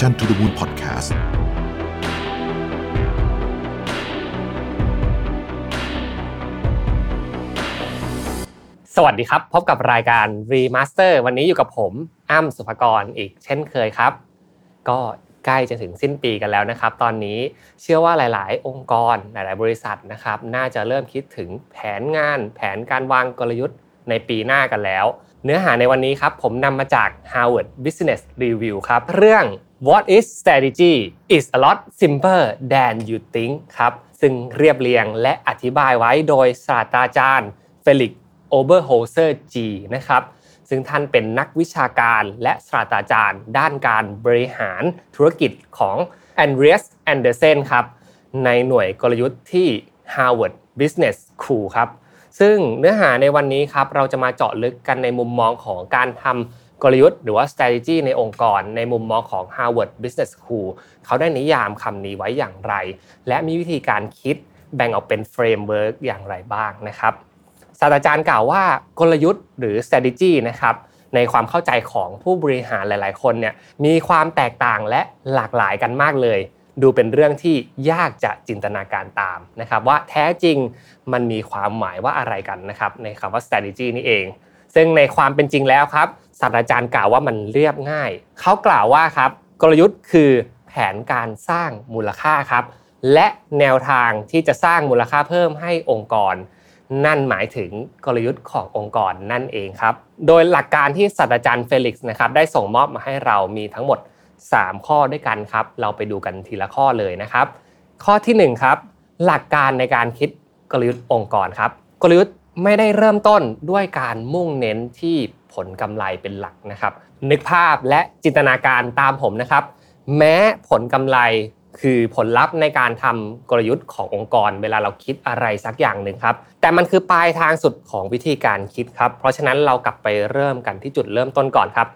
Mission to the Moon Podcast สวัสดีครับ พบกับรายการ Remaster วันนี้อยู่กับผมอ้ำสุภกรอีกเช่นเคยครับ ก็ใกล้จะถึงสิ้นปีกันแล้วนะครับ ตอนนี้เชื่อว่าหลาย ๆ องค์กรหลาย ๆ บริษัทนะครับ น่าจะเริ่มคิดถึงแผนงาน แผนการวางกลยุทธ์ในปีหน้ากันแล้ว เนื้อหาในวันนี้ครับ ผมนำมาจาก Harvard Business Review ครับ เรื่อง What is strategy is a lot simpler than you think ครับ ซึ่งเรียบเรียงและอธิบายไว้โดยศาสตราจารย์เฟลิกซ์ โอเบอร์โฮลเซอร์-จีนะครับ ซึ่งท่านเป็นนักวิชาการและศาสตราจารย์ ด้านการบริหารธุรกิจของ Andreas Andersen ครับ ในหน่วยกลยุทธ์ที่ Harvard Business School ครับ ซึ่งเนื้อหาในวันนี้ครับ เราจะมาเจาะลึกกันในมุมมองของการทำ กลยุทธ์หรือว่า strategy ในองค์กร ในมุมมองของ Harvard Business School เขาได้นิยามคำนี้ไว้อย่างไร และมีวิธีการคิดแบ่งออกเป็น framework อย่างไรบ้างนะครับศาสตราจารย์กล่าวว่ากลยุทธ์หรือ strategy นะครับในความเข้าใจของผู้บริหารหลาย ๆ คนเนี่ยมีความแตกต่างและหลากหลายกันมากเลย ดูเป็นเรื่องที่ยากจะจินตนาการตามนะครับว่าแท้จริงมันมีความหมายว่าอะไรกันนะครับในคำว่า strategy นี่เอง ซึ่งในความเป็นจริงแล้วครับ ศาสตราจารย์กล่าวว่ามันเรียบง่าย เขากล่าวว่าครับกลยุทธ์คือแผนการสร้างมูลค่าครับ และแนวทางที่จะสร้างมูลค่าเพิ่มให้องค์กร นั่นหมายถึงกลยุทธ์ขององค์กรนั่นเองครับ โดยหลักการที่ศาสตราจารย์เฟลิกซ์นะครับได้ส่งมอบมาให้เรามีทั้งหมด 3 ข้อด้วยกันครับ เราไปดูกันทีละข้อเลยนะครับ ข้อที่1ครับหลักการในการคิดกลยุทธ์องค์กรครับ กลยุทธ์ไม่ได้เริ่มต้นด้วยการมุ่งเน้นที่ ลกำไรเป็นหลักนะครับ นึกภาพและจินตนาการตามผมนะครับ แม้ผลกำไรคือผลลัพธ์ในการทำกลยุทธ์ขององค์กร เวลาเราคิดอะไรสักอย่างหนึ่งครับ แต่มันคือปลายทางสุดของวิธีการคิดครับ เพราะฉะนั้นเรากลับไปเริ่มกันที่จุดเริ่มต้นก่อนครับ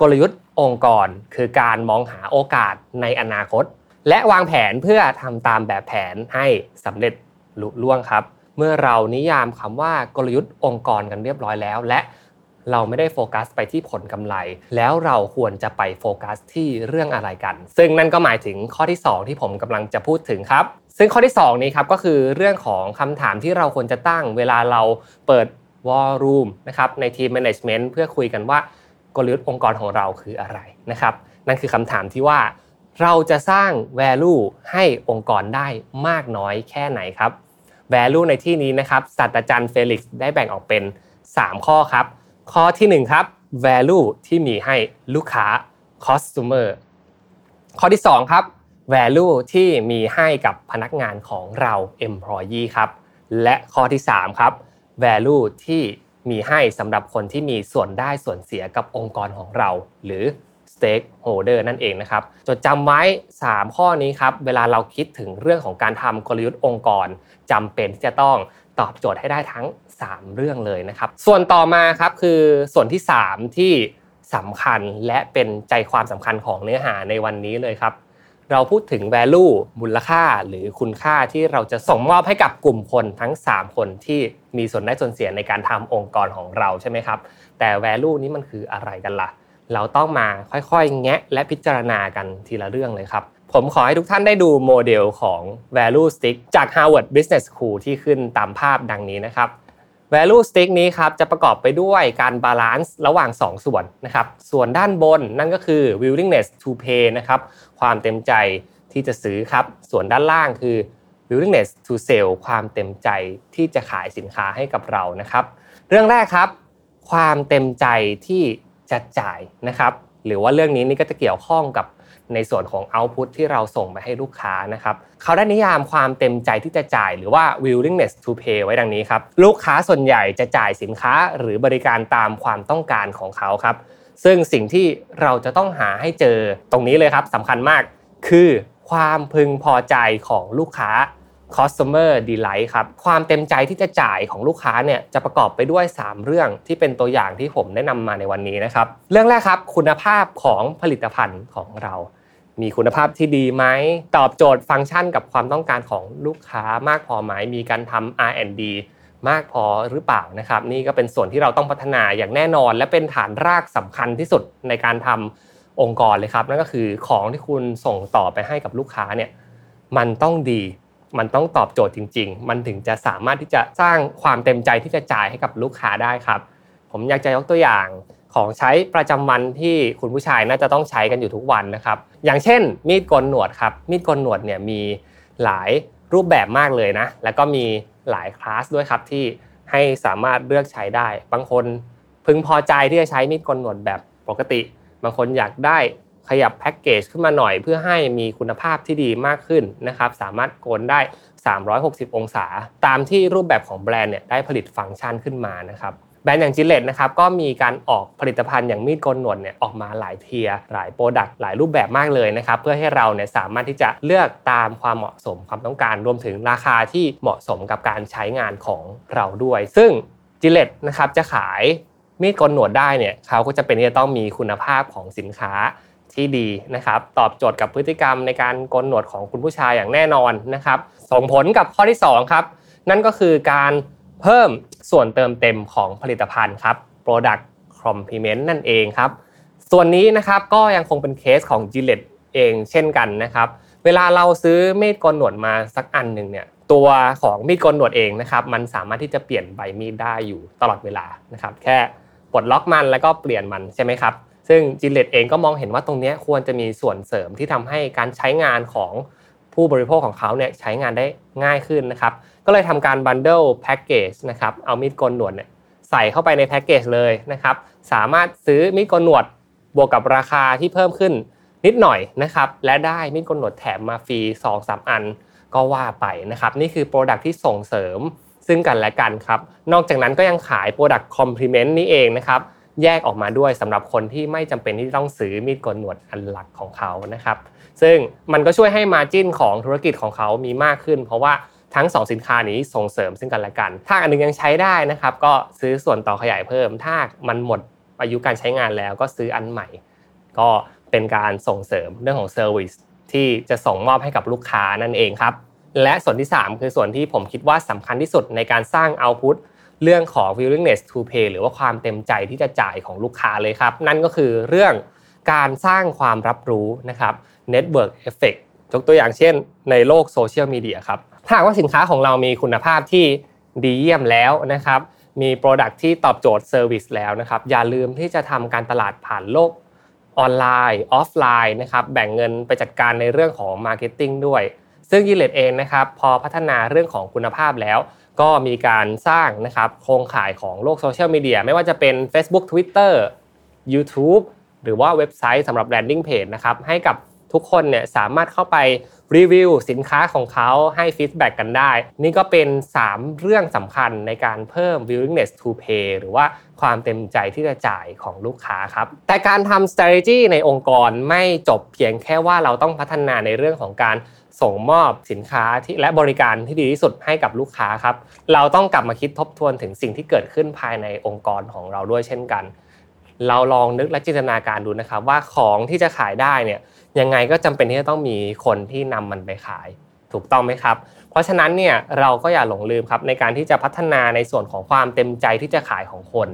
กลยุทธ์องค์กรคือการมองหาโอกาสในอนาคต และวางแผนเพื่อทำตามแบบแผนให้สำเร็จลุล่วงครับ เมื่อเรานิยามคำว่ากลยุทธ์องค์กรกันเรียบร้อยแล้ว และ เราไม่ได้โฟกัสไปที่ผลกำไร แล้วเราควรจะไปโฟกัสที่เรื่องอะไรกัน ซึ่งนั่นก็หมายถึงข้อที่ 2 ที่ผมกำลังจะพูดถึงครับ ซึ่งข้อที่ 2 นี้ครับก็คือเรื่องของคำถามที่เราควรจะตั้งเวลาเราเปิด war room นะครับในทีม management เพื่อคุยกันว่ากลยุทธ์องค์กรของเราคืออะไรนะครับ นั่นคือคำถามที่ว่าเราจะสร้าง value ให้องค์กรได้มากน้อยแค่ไหนครับ value ในที่นี้นะครับศาสตราจารย์เฟลิกซ์ได้แบ่งออกเป็น 3 ข้อครับ ข้อที่ 1 ครับ value ที่มีให้ลูกค้า customer ข้อที่ 2 ครับ value ที่มีให้กับพนักงานของเรา employee ครับ และข้อที่ 3 ครับ value ที่มีให้สำหรับคนที่มีส่วนได้ส่วนเสียกับองค์กรของเรา หรือ stakeholder นั่นเองนะครับ จดจำไว้ 3 ข้อนี้ครับ เวลาเราคิดถึงเรื่องของการทำกลยุทธ์องค์กรจำเป็นที่จะต้อง ตอบโจทย์ให้ได้ทั้ง 3 เรื่องเลยนะครับ ส่วนต่อมาครับคือส่วนที่ 3 ที่สำคัญและเป็นใจความสำคัญของเนื้อหาในวันนี้เลยครับ เราพูดถึง value มูลค่าหรือคุณค่าที่เราจะส่งมอบให้กับกลุ่มคนทั้ง 3 คนที่มีส่วนได้ส่วนเสียในการทำองค์กรของเราใช่ไหมครับ แต่ value นี้มันคืออะไรกันล่ะ เราต้องมาค่อยๆ แงะและพิจารณากันทีละเรื่องเลยครับ ผมขอให้ทุกท่านได้ดูโมเดลของ value stick จาก Harvard Business School ที่ขึ้นตามภาพดังนี้นะครับ value stick นี้ครับจะประกอบไปด้วยการ balance ระหว่าง 2 ส่วนนะครับ ส่วนด้านบนนั่นก็คือ willingness to pay นะครับความเต็มใจที่จะซื้อครับ ส่วนด้านล่างคือ willingness to sell ความเต็มใจที่จะขายสินค้าให้กับเรานะครับ เรื่องแรกครับ ความเต็มใจที่จะจ่ายนะครับ หรือว่าเรื่องนี้นี่ก็จะเกี่ยวข้องกับ ในส่วนของ output ที่เราส่งไปให้ลูกค้านะครับเขาได้นิยามความเต็มใจที่จะจ่ายหรือว่า willingness to pay ไว้ดังนี้ครับ ลูกค้าส่วนใหญ่จะจ่ายสินค้าหรือบริการตามความต้องการของเขาครับ ซึ่งสิ่งที่เราจะต้องหาให้เจอตรงนี้เลยครับสำคัญมากคือความพึงพอใจของลูกค้า customer delight ครับ ความเต็มใจที่จะจ่ายของลูกค้าเนี่ยจะประกอบไปด้วย 3 เรื่องที่เป็นตัวอย่างที่ผมได้นำมาในวันนี้นะครับ เรื่องแรกครับ คุณภาพของผลิตภัณฑ์ของเรา มีคุณภาพที่ดีไหม ตอบโจทย์ฟังก์ชันกับความต้องการของลูกค้ามากพอไหม มีการทำ R&D มากพอหรือเปล่านะครับ นี่ก็เป็นส่วนที่เราต้องพัฒนาอย่างแน่นอน และเป็นฐานรากสำคัญที่สุดในการทำองค์กรเลยครับ นั่นก็คือของที่คุณส่งต่อไปให้กับลูกค้าเนี่ยมันต้องดีมันต้องตอบโจทย์จริง ๆ มันถึงจะสามารถที่จะสร้างความเต็มใจที่จะจ่ายให้กับลูกค้าได้ครับ ผมอยากจะยกตัวอย่าง ของใช้ประจำวันที่คุณผู้ชายน่าจะต้องใช้กันอยู่ทุกวันนะครับ อย่างเช่น มีดโกนหนวดครับ มีดโกนหนวดเนี่ยมีหลายรูปแบบมากเลยนะ แล้วก็มีหลายคลาสด้วยครับที่ให้สามารถเลือกใช้ได้ บางคนพึงพอใจที่จะใช้มีดโกนหนวดแบบปกติ บางคนอยากได้ขยับแพ็กเกจขึ้นมาหน่อยเพื่อให้มีคุณภาพที่ดีมากขึ้นนะครับ สามารถโกนได้ 360 องศา ตามที่รูปแบบของแบรนด์เนี่ยได้ผลิตฟังก์ชันขึ้นมานะครับ แบรนด์อย่าง Gillette นะครับก็มีการออกผลิตภัณฑ์อย่างมีดโกนหนวดเนี่ยออกมาหลาย tier หลาย product หลายรูปแบบมากเลยนะครับเพื่อให้เราเนี่ยสามารถที่จะเลือกตามความเหมาะสมความต้องการรวมถึงราคาที่เหมาะสมกับการใช้งานของเราด้วย ซึ่งจิเลตนะครับจะขายมีดโกนหนวดได้เนี่ยเขาก็จะเป็นที่จะต้องมีคุณภาพของสินค้าที่ดีนะครับตอบโจทย์กับพฤติกรรมในการโกนหนวดของคุณผู้ชายอย่างแน่นอนนะครับส่งผลกับข้อที่2ครับนั่นก็คือการ เพิ่มส่วนเติมเต็มของผลิตภัณฑ์ครับ Product Complement นั่นเองครับ ส่วนนี้นะครับก็ยังคงเป็นเคสของ Gillette เองเช่นกันนะครับ เวลาเราซื้อมีดโกนหนวดมาสักอันหนึ่งเนี่ยตัวของมีดโกนหนวดเองนะครับมันสามารถที่จะเปลี่ยนใบมีดได้อยู่ตลอดเวลานะครับ แค่ปลดล็อกมันแล้วก็เปลี่ยนมันใช่ไหมครับ ซึ่ง Gillette เองก็มองเห็นว่าตรงนี้ควรจะมีส่วนเสริมที่ทำให้การใช้งานของผู้บริโภคของเขาเนี่ยใช้งานได้ง่ายขึ้นนะครับ ก็เลยทำการ bundle แพ็กเกจนะครับเอามีดโกนหนวดเนี่ยใส่เข้าไปในแพ็กเกจเลยนะครับสามารถซื้อมีดโกนหนวดบวกกับราคาที่เพิ่มขึ้นนิดหน่อยนะครับและได้มีดโกนหนวดแถมมาฟรี2 3 อันก็ว่าไปนะครับนี่คือ product ที่ส่งเสริมซึ่งกันและกันครับนอกจากนั้นก็ยังขาย product complement นี้เองนะครับแยกออกมาด้วยสำหรับคนที่ไม่จำเป็นที่ต้องซื้อมีดโกนหนวดอันหลักของเขานะครับซึ่งมันก็ช่วยให้ margin ของธุรกิจของเขามีมากขึ้น เพราะว่า ทั้ง 2 สินค้านี้ส่งเสริมซึ่งกันและกัน ถ้าอันนึงยังใช้ได้นะครับ ก็ซื้อส่วนต่อขยายเพิ่ม ถ้ามันหมดอายุการใช้งานแล้วก็ซื้ออันใหม่ ก็เป็นการส่งเสริมเรื่องของ service ที่จะส่งมอบให้กับลูกค้านั่นเองครับ และส่วนที่ 3 คือส่วนที่ผมคิดว่าสำคัญที่สุดในการสร้าง output เรื่องของ willingness to pay หรือว่าความเต็มใจที่จะจ่ายของลูกค้าเลยครับ นั่นก็คือเรื่องการสร้างความรับรู้นะครับ network effect ยกตัวอย่างเช่น ในโลกโซเชียลมีเดียครับ ถ้าว่าสินค้าของเรามีคุณภาพที่ดีเยี่ยมแล้วนะครับ มี product ที่ตอบโจทย์ service แล้วนะครับ อย่าลืมที่จะทำการตลาดผ่านโลกออนไลน์ออฟไลน์นะครับ แบ่งเงินไปจัดการในเรื่องของ marketing ด้วย ซึ่ง Gillette เองนะครับ พอพัฒนาเรื่องของคุณภาพแล้ว ก็มีการสร้างนะครับโครงข่ายของโลกโซเชียลมีเดียไม่ว่าจะเป็น Facebook Twitter YouTube หรือว่าเว็บไซต์สำหรับ branding page นะครับให้กับ ทุกคนเนี่ยสามารถเข้าไปรีวิวสินค้าของเขาให้ feedback กันได้ นี่ก็เป็น 3 เรื่องสำคัญในการเพิ่ม willingness to pay หรือว่าความเต็มใจที่จะจ่ายของลูกค้าครับ แต่การทำ strategy ในองค์กรไม่จบเพียงแค่ว่าเราต้องพัฒนาในเรื่องของการส่งมอบสินค้าที่และบริการที่ดีที่สุดให้กับลูกค้าครับ เราต้องกลับมาคิดทบทวนถึงสิ่งที่เกิดขึ้นภายในองค์กรของเราด้วยเช่นกัน เราลองนึกและจินตนาการดูนะครับว่าของที่จะขายได้เนี่ย ยังไงก็จำเป็นที่จะต้องมีคนที่นำมันไปขาย ถูกต้องไหมครับ เพราะฉะนั้นเนี่ยเราก็อย่าหลงลืมครับในการที่จะพัฒนาในส่วนของความเต็มใจที่จะขายของคน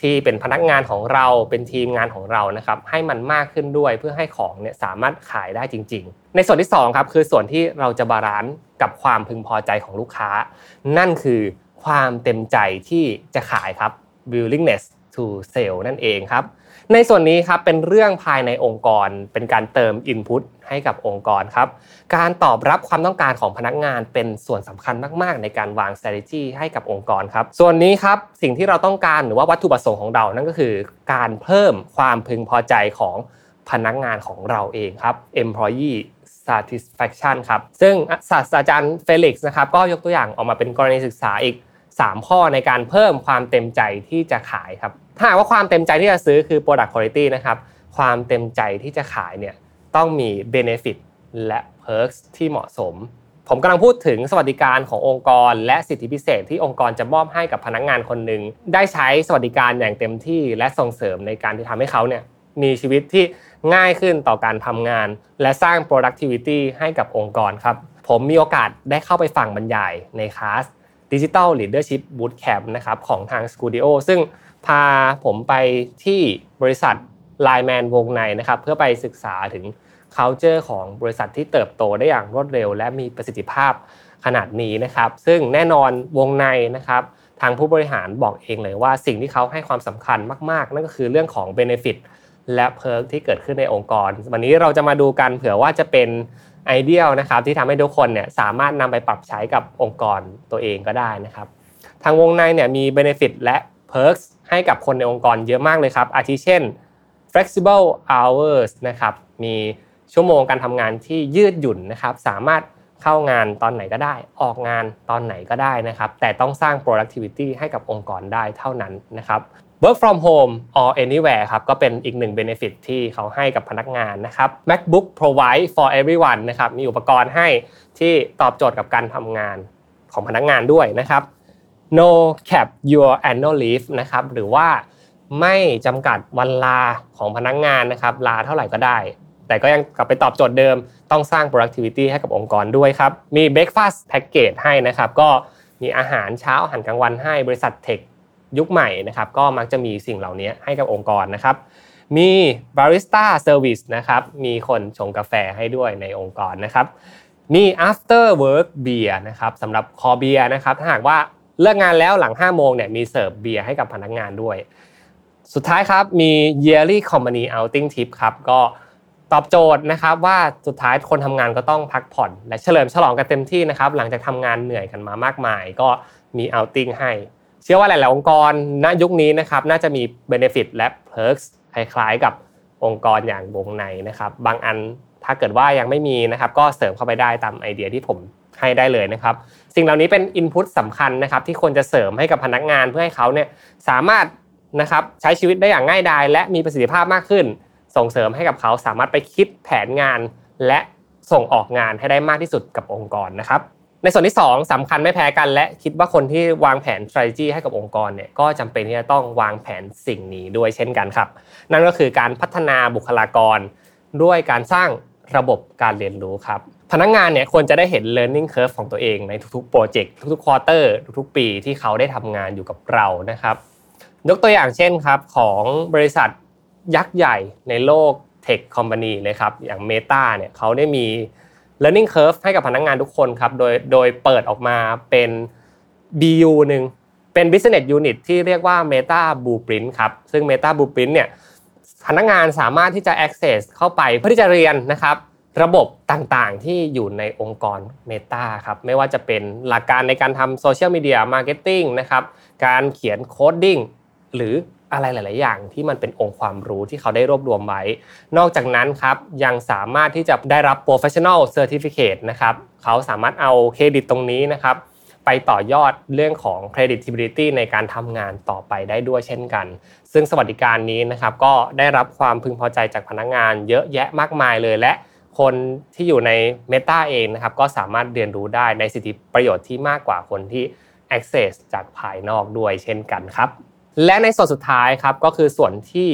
ที่เป็นพนักงานของเราเป็นทีมงานของเรานะครับให้มันมากขึ้นด้วยเพื่อให้ของเนี่ยสามารถขายได้จริง ๆ ในส่วนที่2ครับคือส่วนที่เราจะ balance กับความพึงพอใจของลูกค้า นั่นคือความเต็มใจที่จะขายครับ willingness to sell นั่นเองครับ ในส่วนนี้ครับเป็นเรื่องภายในองค์กร เป็นการเติม Input ให้กับองค์กรครับ การตอบรับความต้องการของพนักงานเป็นส่วนสำคัญมากๆ ในการวาง strategy ให้กับองค์กรครับ ส่วนนี้ครับสิ่งที่เราต้องการหรือว่าวัตถุประสงค์ของเรา นั่นก็คือการเพิ่มความพึงพอใจของพนักงานของเราเองครับ employee satisfaction ครับ ซึ่งศาสตราจารย์เฟลิกซ์นะครับก็ยกตัวอย่างออกมาเป็นกรณีศึกษาอีก 3 ข้อในการเพิ่มความเต็มใจที่จะขายครับ ถ้าว่าความเต็มใจที่จะซื้อคือ product quality นะครับ ความเต็มใจที่จะขายเนี่ยต้องมี benefit และ perks ที่เหมาะสม ผมกำลังพูดถึงสวัสดิการขององค์กร และสิทธิพิเศษที่องค์กรจะมอบให้กับพนักงานคนหนึ่งได้ใช้สวัสดิการอย่างเต็มที่และส่งเสริมในการที่ทำให้เขาเนี่ยมีชีวิตที่ง่ายขึ้นต่อการทำงาน และสร้าง productivity ให้กับองค์กรครับ ผมมีโอกาสได้เข้าไปฟังบรรยายในคลาส Digital Leadership Bootcamp นะครับของทาง Studio ซึ่ง พาผมไปที่บริษัทไลแมนวงในนะครับเพื่อไปศึกษาถึง culture ของบริษัทที่เติบโตได้อย่างรวดเร็ว และมีประสิทธิภาพขนาดนี้นะครับ ซึ่งแน่นอนวงในนะครับ ทางผู้บริหารบอกเองเลยว่าสิ่งที่เขาให้ความสำคัญมาก ๆ นั่นก็คือเรื่องของ Benefit และเพิร์กที่เกิดขึ้นในองค์กร วันนี้เราจะมาดูกันเผื่อว่าจะเป็นไอเดียนะครับที่ทำให้ทุกคนเนี่ยสามารถนำไปปรับใช้กับองค์กรตัวเองก็ได้นะครับ ทางวงในเนี่ยมี Benefit และ Perks ให้กับคนในองค์กรเยอะมากเลยครับ อาทิเช่น flexible hours นะครับมีชั่วโมงการทำงานที่ยืดหยุ่นนะครับสามารถเข้างานตอนไหนก็ได้ ออกงานตอนไหนก็ได้นะครับ แต่ต้องสร้าง productivity ให้กับองค์กรได้เท่านั้นนะครับ work from home or anywhere ครับก็เป็นอีกหนึ่ง benefit ที่เขาให้กับพนักงานนะครับ MacBook provide for everyone นะครับมีอุปกรณ์ให้ที่ตอบโจทย์กับการทำงานของพนักงานด้วยนะครับ no cap your annual leave นะครับหรือว่าไม่จำกัดวันลาของพนักงานนะครับลาเท่าไหร่ก็ได้ แต่ก็ยังกลับไปตอบโจทย์เดิม ต้องสร้าง productivity ให้กับองค์กรด้วยครับ มี breakfast package ให้นะครับ ก็มีอาหารเช้าอาหารกลางวันให้บริษัทเทคยุคใหม่นะครับ ก็มักจะมีสิ่งเหล่านี้ให้กับองค์กรนะครับ มีบาริสต้าเซอร์วิสนะครับ มีคนชงกาแฟให้ด้วยในองค์กรนะครับ มี after work beer นะครับสำหรับคอเบียนะครับ ถ้าหากว่า เลิกงานแล้วหลัง5โมงเนี่ยมีเสิร์ฟเบียร์ให้กับพนักงานด้วย สุดท้ายครับมี yearly company outing tip ครับก็ตอบโจทย์นะครับว่าสุดท้ายคนทำงานก็ต้องพักผ่อน และเฉลิมฉลองกันเต็มที่นะครับหลังจากทำงานเหนื่อยกันมามากมาย ก็มี outing ให้ เชื่อว่าหลาย ๆ องค์กรณยุคนี้นะครับน่าจะมี benefit และ perks คล้าย ๆ กับองค์กรอย่างวงในนะครับบางอัน ถ้าเกิดว่ายังไม่มีนะครับก็เสริมเข้าไปได้ตามไอเดียที่ผมให้ได้เลยนะครับ สิ่งเหล่านี้เป็น input สำคัญนะครับที่ควรจะเสริมให้กับพนักงานเพื่อให้เขาเนี่ยสามารถนะครับใช้ชีวิตได้อย่างง่ายดาย และมีประสิทธิภาพมากขึ้น ส่งเสริมให้กับเขาสามารถไปคิดแผนงาน และส่งออกงานให้ได้มากที่สุดกับองค์กรนะครับในส่วนที่ 2สำคัญไม่แพ้กัน และคิดว่าคนที่วางแผน strategy ให้กับองค์กรเนี่ยก็จำเป็นที่จะต้องวางแผนสิ่งนี้ด้วยเช่นกันครับ นั่นก็คือการพัฒนาบุคลากร ด้วยการสร้าง ระบบการเรียนรู้ครับ พนักงานเนี่ยควรจะได้เห็น learning curve ของตัวเองในทุกๆโปรเจกต์ทุกๆ quarter ทุกๆ ปีที่เขาได้ทำงานอยู่กับเรานะครับยกตัวอย่างเช่นครับของบริษัทยักษ์ใหญ่ในโลก tech company เลยครับอย่าง Meta เนี่ยเขาได้มี learning curve ให้กับพนักงานทุกคนครับโดยโดยเปิดออกมาเป็น BU หนึ่งเป็น business unit ที่เรียกว่า Meta Blueprint ครับซึ่ง Meta Blueprint เนี่ย พนักงานสามารถที่จะ access เข้าไปเพื่อที่จะเรียนนะครับระบบต่างๆที่อยู่ในองค์กร Meta ครับไม่ว่าจะเป็นหลักการในการทำ social media marketing นะครับการเขียน coding หรืออะไรหลาย ๆ อย่างที่มันเป็นองค์ความรู้ที่เขาได้รวบรวมไว้ นอกจากนั้นครับยังสามารถที่จะได้รับ professional certificate นะครับเขาสามารถเอาเครดิตตรงนี้นะครับ ไปต่อยอดเรื่องของ credibility ในการทำงานต่อไปได้ด้วยเช่นกัน ซึ่งสวัสดิการนี้นะครับก็ได้รับความพึงพอใจจากพนักงาน เยอะแยะมากมายเลยและคนที่อยู่ใน Meta เองนะครับก็สามารถเรียนรู้ได้ในสิทธิประโยชน์ที่มากกว่าคนที่ access จากภายนอกด้วยเช่นกันครับ และในส่วนสุดท้ายครับก็คือส่วนที่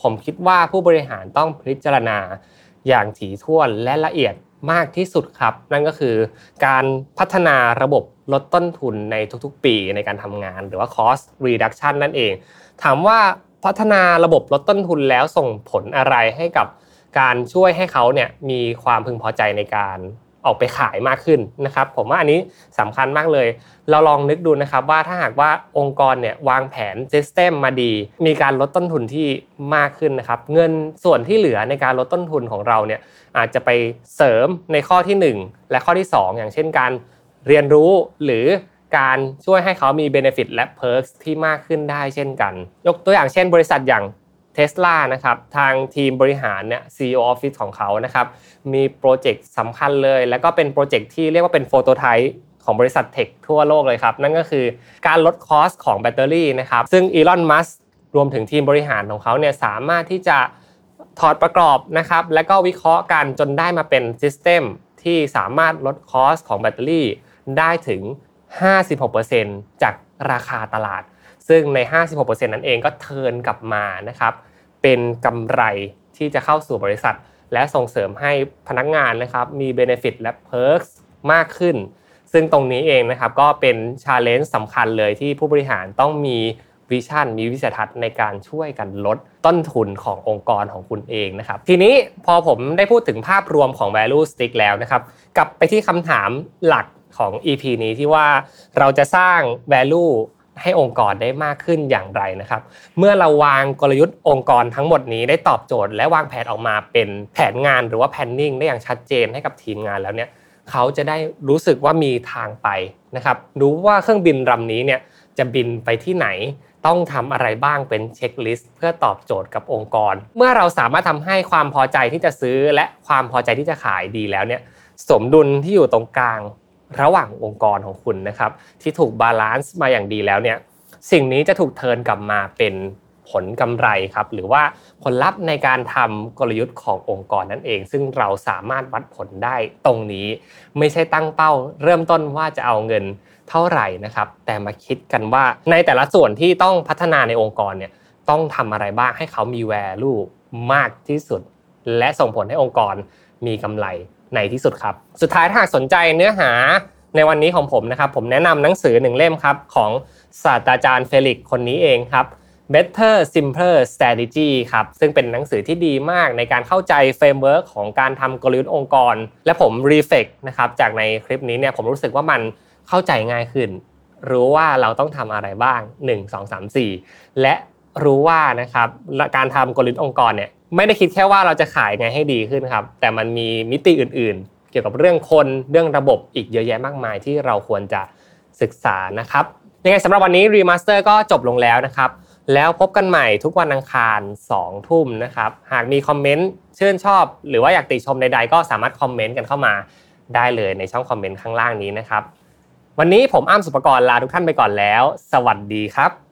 ผมคิดว่าผู้บริหารต้องพิจารณาอย่างถี่ถ้วนและละเอียดมากที่สุดครับ นั่นก็คือการพัฒนาระบบ ลดต้นทุนในทุกๆ ปีในการทำงาน หรือว่า cost reduction นั่นเอง ถามว่าพัฒนาระบบลดต้นทุนแล้วส่งผลอะไรให้กับการช่วยให้เขาเนี่ยมีความพึงพอใจในการออกไปขายมากขึ้นนะครับ ผมว่าอันนี้สำคัญมากเลย เราลองนึกดูนะครับว่าถ้าหากว่าองค์กรเนี่ยวางแผนซิสเต็มมาดี มีการลดต้นทุนที่มากขึ้นนะครับ เงินส่วนที่เหลือในการลดต้นทุนของเราเนี่ยอาจจะไปเสริมในข้อที่ 1 และข้อที่ 2 อย่างเช่นการ เรียนรู้หรือการช่วยให้เขามี benefit และ perk ที่มากขึ้นได้เช่นกัน ยกตัวอย่างเช่นบริษัทอย่างเทสลานะครับทางทีมบริหารเนี่ย CEO Office ของเขานะครับมีโปรเจกต์สำคัญเลย แล้วก็เป็นโปรเจกต์ที่เรียกว่าเป็น prototype ของบริษัท tech ทั่วโลกเลยครับ นั่นก็คือการลด cost ของแบตเตอรี่นะครับซึ่งอีลอนมัสก์รวมถึงทีมบริหารของเขาเนี่ยสามารถที่จะถอดประกอบนะครับและก็วิเคราะห์กันจนได้มาเป็น system ที่สามารถลด cost ของแบตเตอรี่ ได้ถึง 56%จากราคาตลาด ซึ่งใน 56%นั้นเองก็ turn กลับมานะครับเป็นกำไรที่จะเข้าสู่บริษัท และส่งเสริมให้พนักงานนะครับมี Benefit และ Perks มากขึ้น ซึ่งตรงนี้เองนะครับก็เป็นชาเลนจ์สำคัญเลยที่ผู้บริหารต้องมีวิชั่นมีวิสัยทัศน์ในการช่วยกันลดต้นทุนขององค์กรของคุณเองนะครับ ทีนี้พอผมได้พูดถึงภาพรวมของ value stick แล้วนะครับ กลับไปที่คำถามหลัก ของ EP นี้ที่ว่าเราจะสร้าง value ให้องค์กรได้มากขึ้นอย่างไรนะครับ เมื่อเราวางกลยุทธ์องค์กรทั้งหมดนี้ได้ตอบโจทย์ และวางแผนออกมาเป็นแผนงานหรือว่า planning ได้อย่างชัดเจนให้กับทีมงานแล้วเนี่ยเขาจะได้รู้สึกว่ามีทางไปนะครับรู้ว่าเครื่องบินลำนี้เนี่ยจะบินไปที่ไหนต้องทำอะไรบ้างเป็น checklist เพื่อตอบโจทย์กับองค์กร เมื่อเราสามารถทำให้ความพอใจที่จะซื้อและความพอใจที่จะขายดีแล้วเนี่ยสมดุลที่อยู่ตรงกลาง ระหว่างองค์กรของคุณนะครับ ที่ถูก balance มาอย่างดีแล้วเนี่ยสิ่งนี้จะถูก turn กลับมาเป็นผลกำไรครับ หรือว่าผลลัพธ์ในการทำกลยุทธ์ขององค์กรนั่นเอง ซึ่งเราสามารถวัดผลได้ตรงนี้ ไม่ใช่ตั้งเป้า เริ่มต้นว่าจะเอาเงินเท่าไหร่นะครับ แต่มาคิดกันว่าในแต่ละส่วนที่ต้องพัฒนาในองค์กรเนี่ยต้องทำอะไรบ้างให้เขามี value มากที่สุด และส่งผลให้องค์กรมีกำไร ในที่สุดครับ สุดท้ายถ้าสนใจเนื้อหาในวันนี้ของผมนะครับ ผมแนะนำหนังสือหนึ่งเล่มครับ ของศาสตราจารย์เฟลิกซ์คนนี้เองครับ Better Simpler Strategy ครับ ซึ่งเป็นหนังสือที่ดีมากในการเข้าใจ framework ของการทำกลยุทธ์องค์กร และผม reflect นะครับ จากในคลิปนี้เนี่ยผมรู้สึกว่ามันเข้าใจง่ายขึ้น รู้ว่าเราต้องทำอะไรบ้าง 1 2 3 4 และ รู้ว่านะครับการทำกลยุทธ์องค์กรเนี่ยไม่ได้คิดแค่ว่าเราจะขายไงให้ดีขึ้นครับ แต่มันมีมิติอื่นๆ เกี่ยวกับเรื่องคนเรื่องระบบอีกเยอะแยะมากมายที่เราควรจะศึกษานะครับยังไงสำหรับวันนี้ Remaster ก็จบลงแล้วนะครับ แล้วพบกันใหม่ทุกวันอังคาร2ทุ่มนะครับ หากมีคอมเมนต์ชื่นชอบ หรือว่าอยากติชมใดๆ ก็สามารถคอมเมนต์กันเข้ามาได้เลยในช่องคอมเมนต์ข้างล่างนี้นะครับ วันนี้ผมอ้ำสุปกรณ์ลาทุกท่านไปก่อนแล้ว สวัสดีครับ